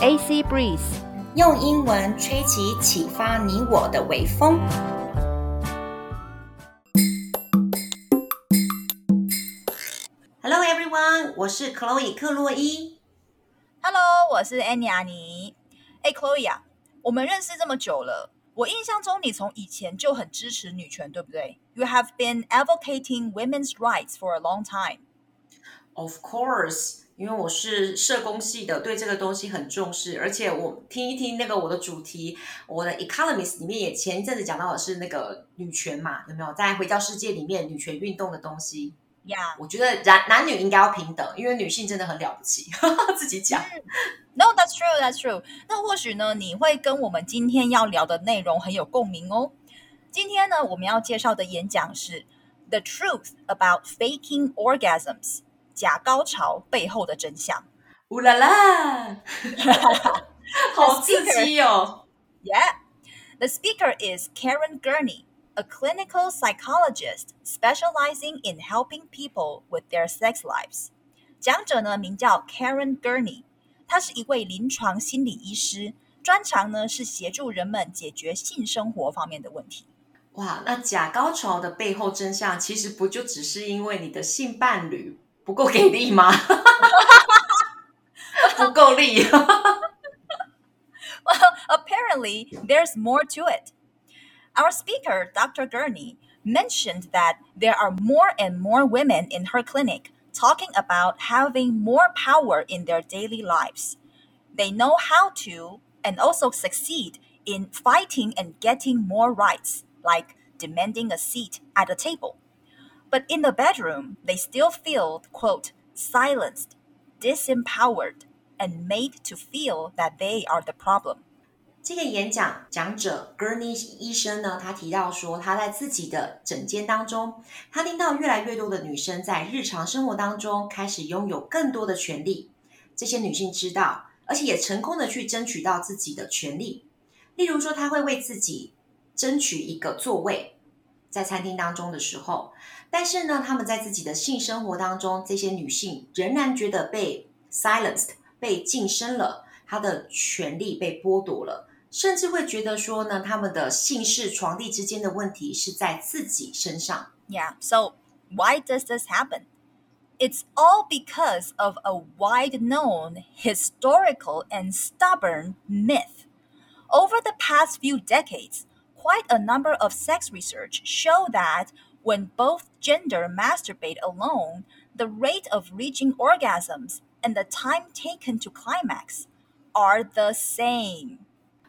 AC Breeze，用英文吹起启发你我的微风。Hello everyone，我是 Chloe 克洛伊。Hello，我是 Annie 阿妮。哎，Chloe 啊，我们认识这么久了，我印象中你从以前就很支持女权，对不对？You have been advocating women's rights for a long time. Of course，因为我是社工系的，对这个东西很重视，而且我听一听那个我的主题，我的 Economist 里面也前一阵子讲到的是那个女权嘛，有没有在回教世界里面女权运动的东西？Yeah. 我觉得男男女应该要平等，因为女性真的很了不起，自己讲。No, that's true. That's true. 那或许呢，你会跟我们今天要聊的内容很有共鸣哦。今天呢，我们要介绍的演讲是《The Truth About Faking Orgasms》假高潮背后的真相。乌啦啦，好刺激哦！Yeah. The speaker is Karen Gurney, a clinical psychologist specializing in helping people with their sex lives. 讲者呢名叫 Karen Gurney，她是一位临床心理医师，专长呢是协助人们解决性生活方面的问题。哇，那假高潮的背后真相，其实不就只是因为你的性伴侣不够给力吗？不够力。 Well, apparently, there's more to it. Our speaker, Dr. Gurney, mentioned that there are more and more women in her clinic talking about having more power in their daily lives. They know how to and also succeed in fighting and getting more rights, like demanding a seat at a table. But in the bedroom, they still feel, quote, silenced, disempowered, and made to feel that they are the problem. 这个演讲讲者 Gurney 医生呢，他提到说，他在自己的诊间当中，他听到越来越多的女生在日常生活当中开始拥有更多的权利。这些女性知道，而且也成功的去争取到自己的权利。例如说，她会为自己争取一个座位，在餐厅当中的时候，但是呢，他们在自己的性生活当中，这些女性仍然觉得被 silenced，被晋升了，她的权利被剥夺了。甚至会觉得说呢，他们的性事床地之间的问题是在自己身上。Yeah, so why does this happen? It's all because of a wide known, historical, and stubborn myth. Over the past few decades, quite a number of sex research show that when both gender masturbate alone, the rate of reaching orgasms and the time taken to climax are the same.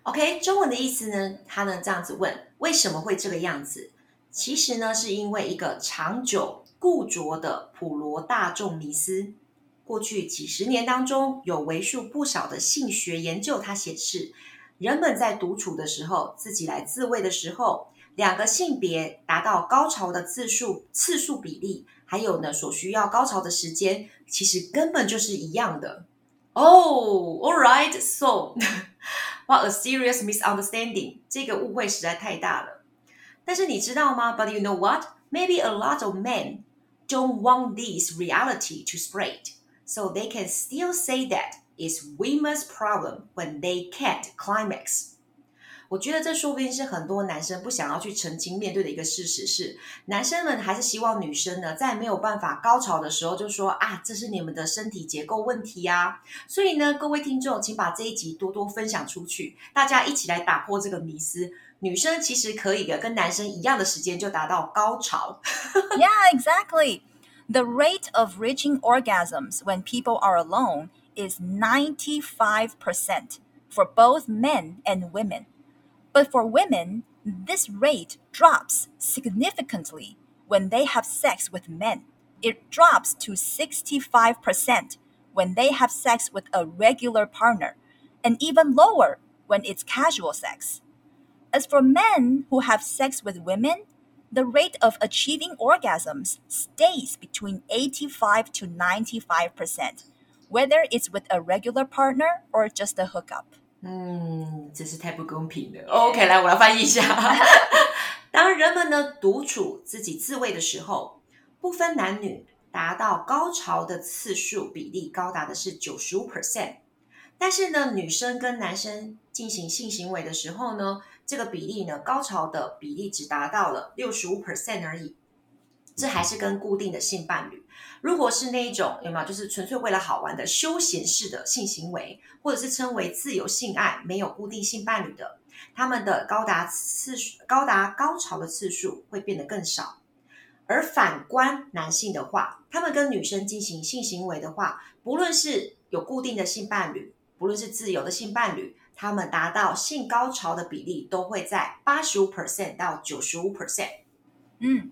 OK，中文的意思呢，他呢这样子问，为什么会这个样子？其实呢，是因为一个长久固着的普罗大众迷思。过去几十年当中，有为数不少的性学研究，它显示， 人们在独处的时候，自己来自慰的时候，两个性别达到高潮的次数、次数比例，还有呢所需要高潮的时间，其实根本就是一样的。Oh, all right, so what a serious misunderstanding！这个误会实在太大了。但是你知道吗？But you know what? Maybe a lot of men don't want this reality to spread, so they can still say that Is women's problem when they can't climax. 我觉得这说不定是很多男生不想要去澄清面对的一个事实是，男生们还是希望女生呢，在没有办法高潮的时候就说啊，这是你们的身体结构问题呀、所以呢，各位听众，请把这一集多多分享出去，大家一起来打破这个迷思。女生其实可以的，跟男生一样的时间就达到高潮。yeah, exactly. The rate of reaching orgasms when people are alone is 95% for both men and women. But for women, this rate drops significantly when they have sex with men. It drops to 65% when they have sex with a regular partner, and even lower when it's casual sex. As for men who have sex with women, the rate of achieving orgasms stays between 85 to 95%, whether it's with a regular partner or just a hookup. 嗯，真是太不公平了。OK，来，我来翻译一下。当人们呢独处自己自慰的时候，不分男女，达到高潮的次数比例高达的是九十五 percent。但是呢，女生跟男生进行性行为的时候呢，这个比例呢，高潮的比例只达到了六十五 percent 而已。这还是跟固定的性伴侣。如果是那一种有没有，就是纯粹为了好玩的休闲式的性行为，或者是称为自由性爱，没有固定性伴侣的，他们的高达次数、高达高潮的次数会变得更少。而反观男性的话，他们跟女生进行性行为的话，不论是有固定的性伴侣。不论是自由的性伴侣，他们达到性高潮的比例都会在八十五 percent 到九十五 percent。嗯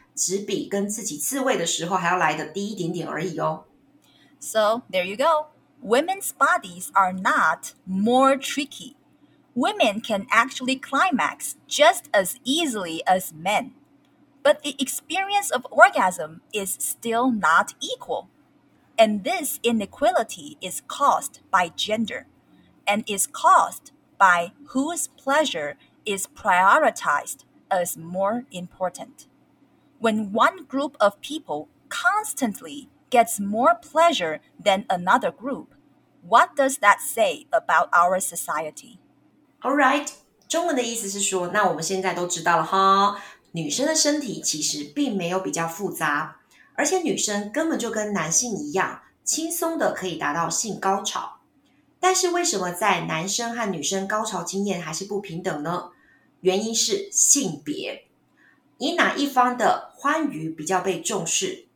只比跟自己自慰的时候还要来的低一点点而已哦。So there you go. Women's bodies are not more tricky. Women can actually climax just as easily as men. But the experience of orgasm is still not equal. And this inequality is caused by gender and is caused by whose pleasure is prioritized as more important. When one group of people constantly gets more pleasure than another group, what does that say about our society? All right，中文的意思是说，那我们现在都知道了哈，女生的身体其实并没有比较复杂，而且女生根本就跟男性一样，轻松的可以达到性高潮。但是为什么在男生和女生高潮经验还是不平等呢？原因是性别， 以哪一方的欢愉比较被重视。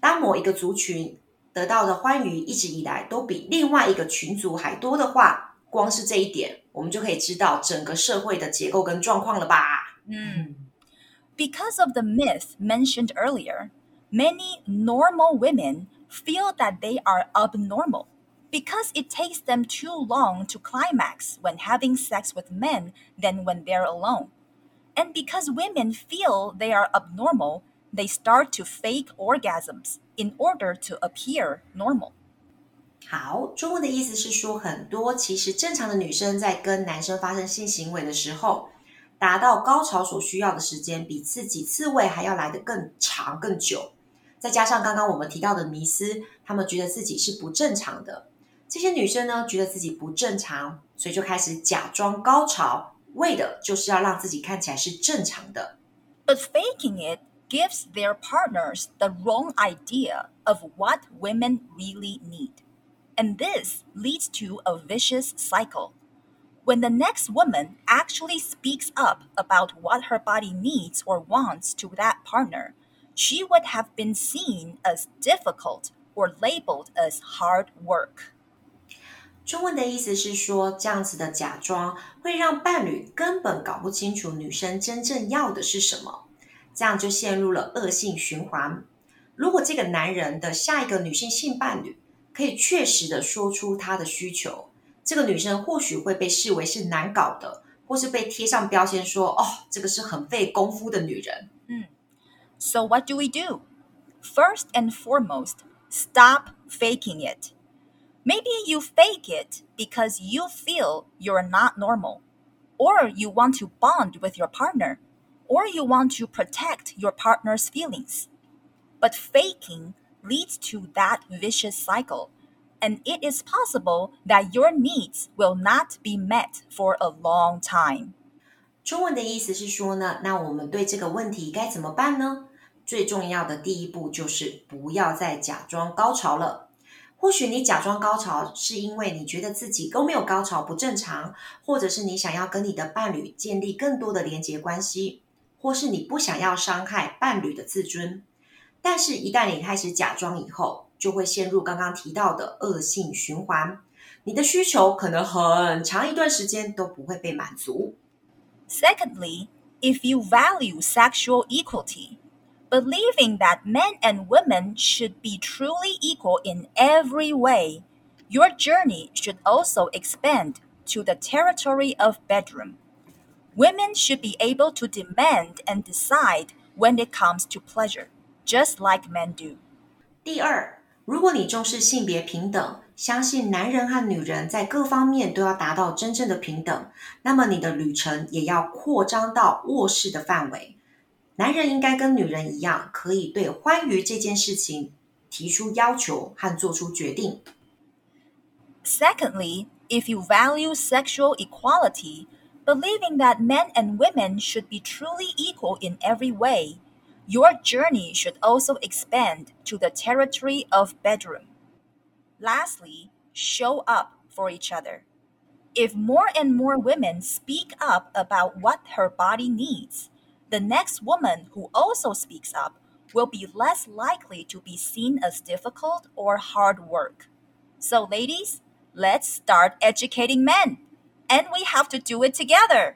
当某一个族群得到的欢愉一直以来都比另外一个群族还多的话，光是这一点，我们就可以知道整个社会的结构跟状况了吧？嗯，Because of the myth mentioned earlier, many normal women feel that they are abnormal. because it takes them too long to climax when having sex with men than when they're alone. And because women feel they are abnormal, they start to fake orgasms in order to appear normal. 好，中文的意思是说，很多其实正常的女生在跟男生发生性行为的时候，达到高潮所需要的时间比自己自慰还要来得更长更久。再加上刚刚我们提到的迷思，他们觉得自己是不正常的，这些女生呢，觉得自己不正常，所以就开始假装高潮，为的就是要让自己看起来是正常的。But faking it gives their partners the wrong idea of what women really need. And this leads to a vicious cycle. When the next woman actually speaks up about what her body needs or wants to that partner, she would have been seen as difficult or labeled as hard work. 中文的意思是说，这样子的假装会让伴侣根本搞不清楚女生真正要的是什么，这样就陷入了恶性循环。如果这个男人的下一个女性性伴侣可以确实的说出他的需求，这个女生或许会被视为是难搞的，或是被贴上标签说：“哦，这个是很费功夫的女人。”嗯，So what do we do? First and foremost, stop faking it. Maybe you fake it because you feel you're not normal, or you want to bond with your partner, or you want to protect your partner's feelings. But faking leads to that vicious cycle, and it is possible that your needs will not be met for a long time. 中文的意思是说呢，那我们对这个问题该怎么办呢？最重要的第一步就是不要再假装高潮了。 或许你假装高潮，是因为你觉得自己都没有高潮不正常，或者是你想要跟你的伴侣建立更多的连结关系，或是你不想要伤害伴侣的自尊。但是，一旦你开始假装以后，就会陷入刚刚提到的恶性循环。你的需求可能很长一段时间都不会被满足。Secondly, if you value sexual equality. believing that men and women should be truly equal in every way, your journey should also expand to the territory of bedroom. Women should be able to demand and decide when it comes to pleasure, just like men do. 第二，如果你重视性别平等，相信男人和女人在各方面都要达到真正的平等，那么你的旅程也要扩张到卧室的范围。 男人应该跟女人一样，可以对欢愉这件事情提出要求和做出决定。Secondly, if you value sexual equality, believing that men and women should be truly equal in every way, your journey should also expand to the territory of bedroom. Lastly, show up for each other. If more and more women speak up about what her body needs, the next woman who also speaks up will be less likely to be seen as difficult or hard work. So, ladies, let's start educating men and we have to do it together.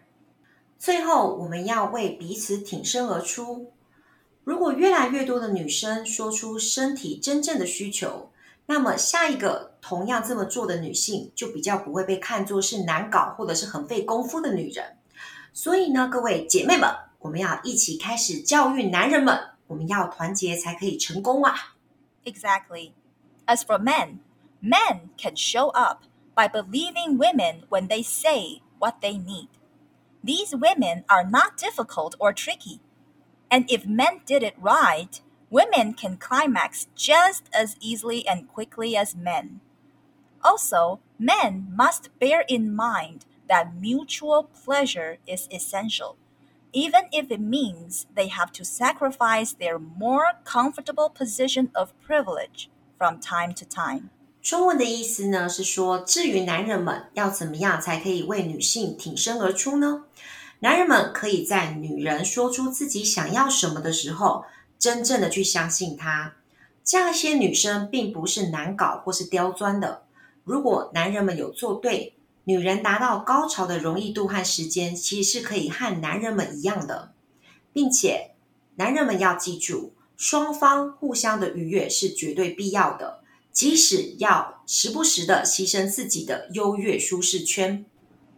最后，我们要为彼此挺身而出。如果越来越多的女生说出身体真正的需求，那么下一个同样这么做的女性就比较不会被看作是难搞或者是很费功夫的女人。所以呢，各位姐妹们， 我们要一起开始教育男人们，我们要团结才可以成功啊！Exactly. As for men, men can show up by believing women when they say what they need. These women are not difficult or tricky. And if men did it right, women can climax just as easily and quickly as men. Also, men must bear in mind that mutual pleasure is essential, even if it means they have to sacrifice their more comfortable position of privilege from time to time. 中文的意思呢是说，至于男人们要怎么样才可以为女性挺身而出呢？男人们可以在女人说出自己想要什么的时候，真正的去相信她。这样一些女生并不是难搞或是刁钻的。如果男人们有做对， 女人达到高潮的容易度和时间，其实是可以和男人们一样的，并且男人们要记住，双方互相的愉悦是绝对必要的。即使要时不时的牺牲自己的优越舒适圈。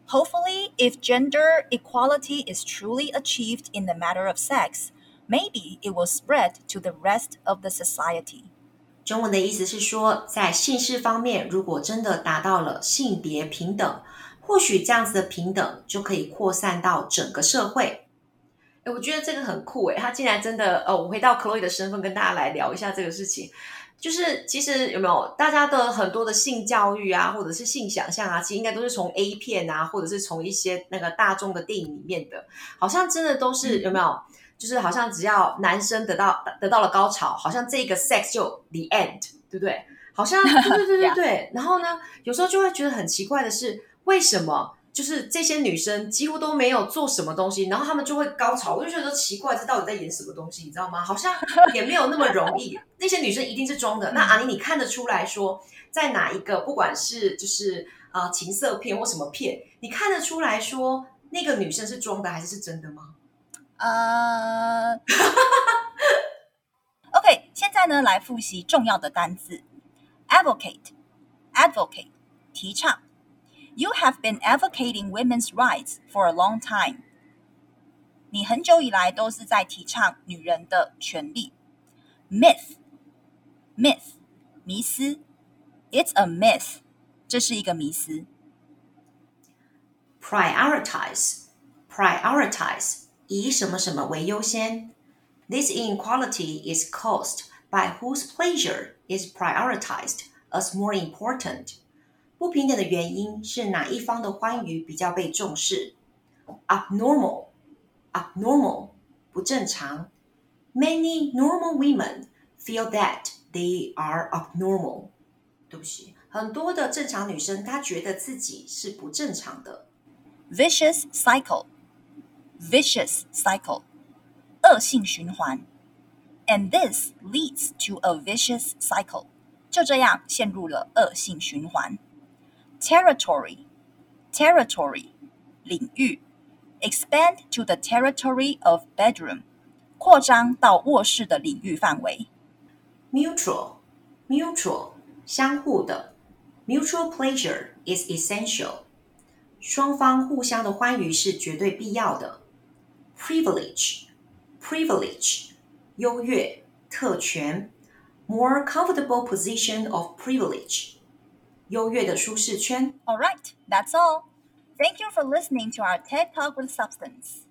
Hopefully, if gender equality is truly achieved in the matter of sex, maybe it will spread to the rest of the society. 中文的意思是说，在性事方面，如果真的达到了性别平等，或许这样子的平等就可以扩散到整个社会。哎，我觉得这个很酷哎，他竟然真的呃，我回到 Chloe 的身份跟大家来聊一下这个事情。就是其实有没有大家的很多的性教育啊，或者是性想象啊，其实应该都是从 A 片啊，或者是从一些那个大众的电影里面的，好像真的都是有没有？就是好像只要男生得到得到了高潮，好像这个 sex 就 the end，对不对？好像 对对对对对。然后呢，有时候就会觉得很奇怪的是，为什么？就是这些女生几乎都没有做什么东西，然后她们就会高潮，我就觉得奇怪，这到底在演什么东西，你知道吗？好像也没有那么容易。那些女生一定是装的。那阿妮，你看得出来说，在哪一个不管是就是啊情色片或什么片，你看得出来说那个女生是装的还是是真的吗？呃，OK，现在呢来复习重要的单字：advocate，advocate，提倡。You have been advocating women's rights for a long time. 你很久以来都是在提倡女人的权利。Myth, myth, 迷思。It's a myth. 这是一个迷思。Prioritize, prioritize, 以什么什么为优先。This inequality is caused by whose pleasure is prioritized as more important. 不平等的原因是哪一方的欢愉比较被重视？Abnormal, abnormal 不正常。Many normal women feel that they are abnormal。对不起，很多的正常女生她觉得自己是不正常的。Vicious cycle, vicious cycle，恶性循环。And this leads to a vicious cycle，就这样陷入了恶性循环。territory, territory, 领域，expand to the territory of bedroom，扩张到卧室的领域范围。mutual, mutual, 相互的，mutual pleasure is essential。 双方互相的欢愉是绝对必要的。 privilege，privilege，优越、特权；more comfortable position of privilege，优越的舒适圈。 All right, that's all. Thank you for listening to our TED Talk with Substance.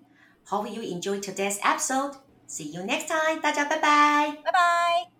Hope you enjoyed today's episode. See you next time. 大家拜拜。 Bye bye.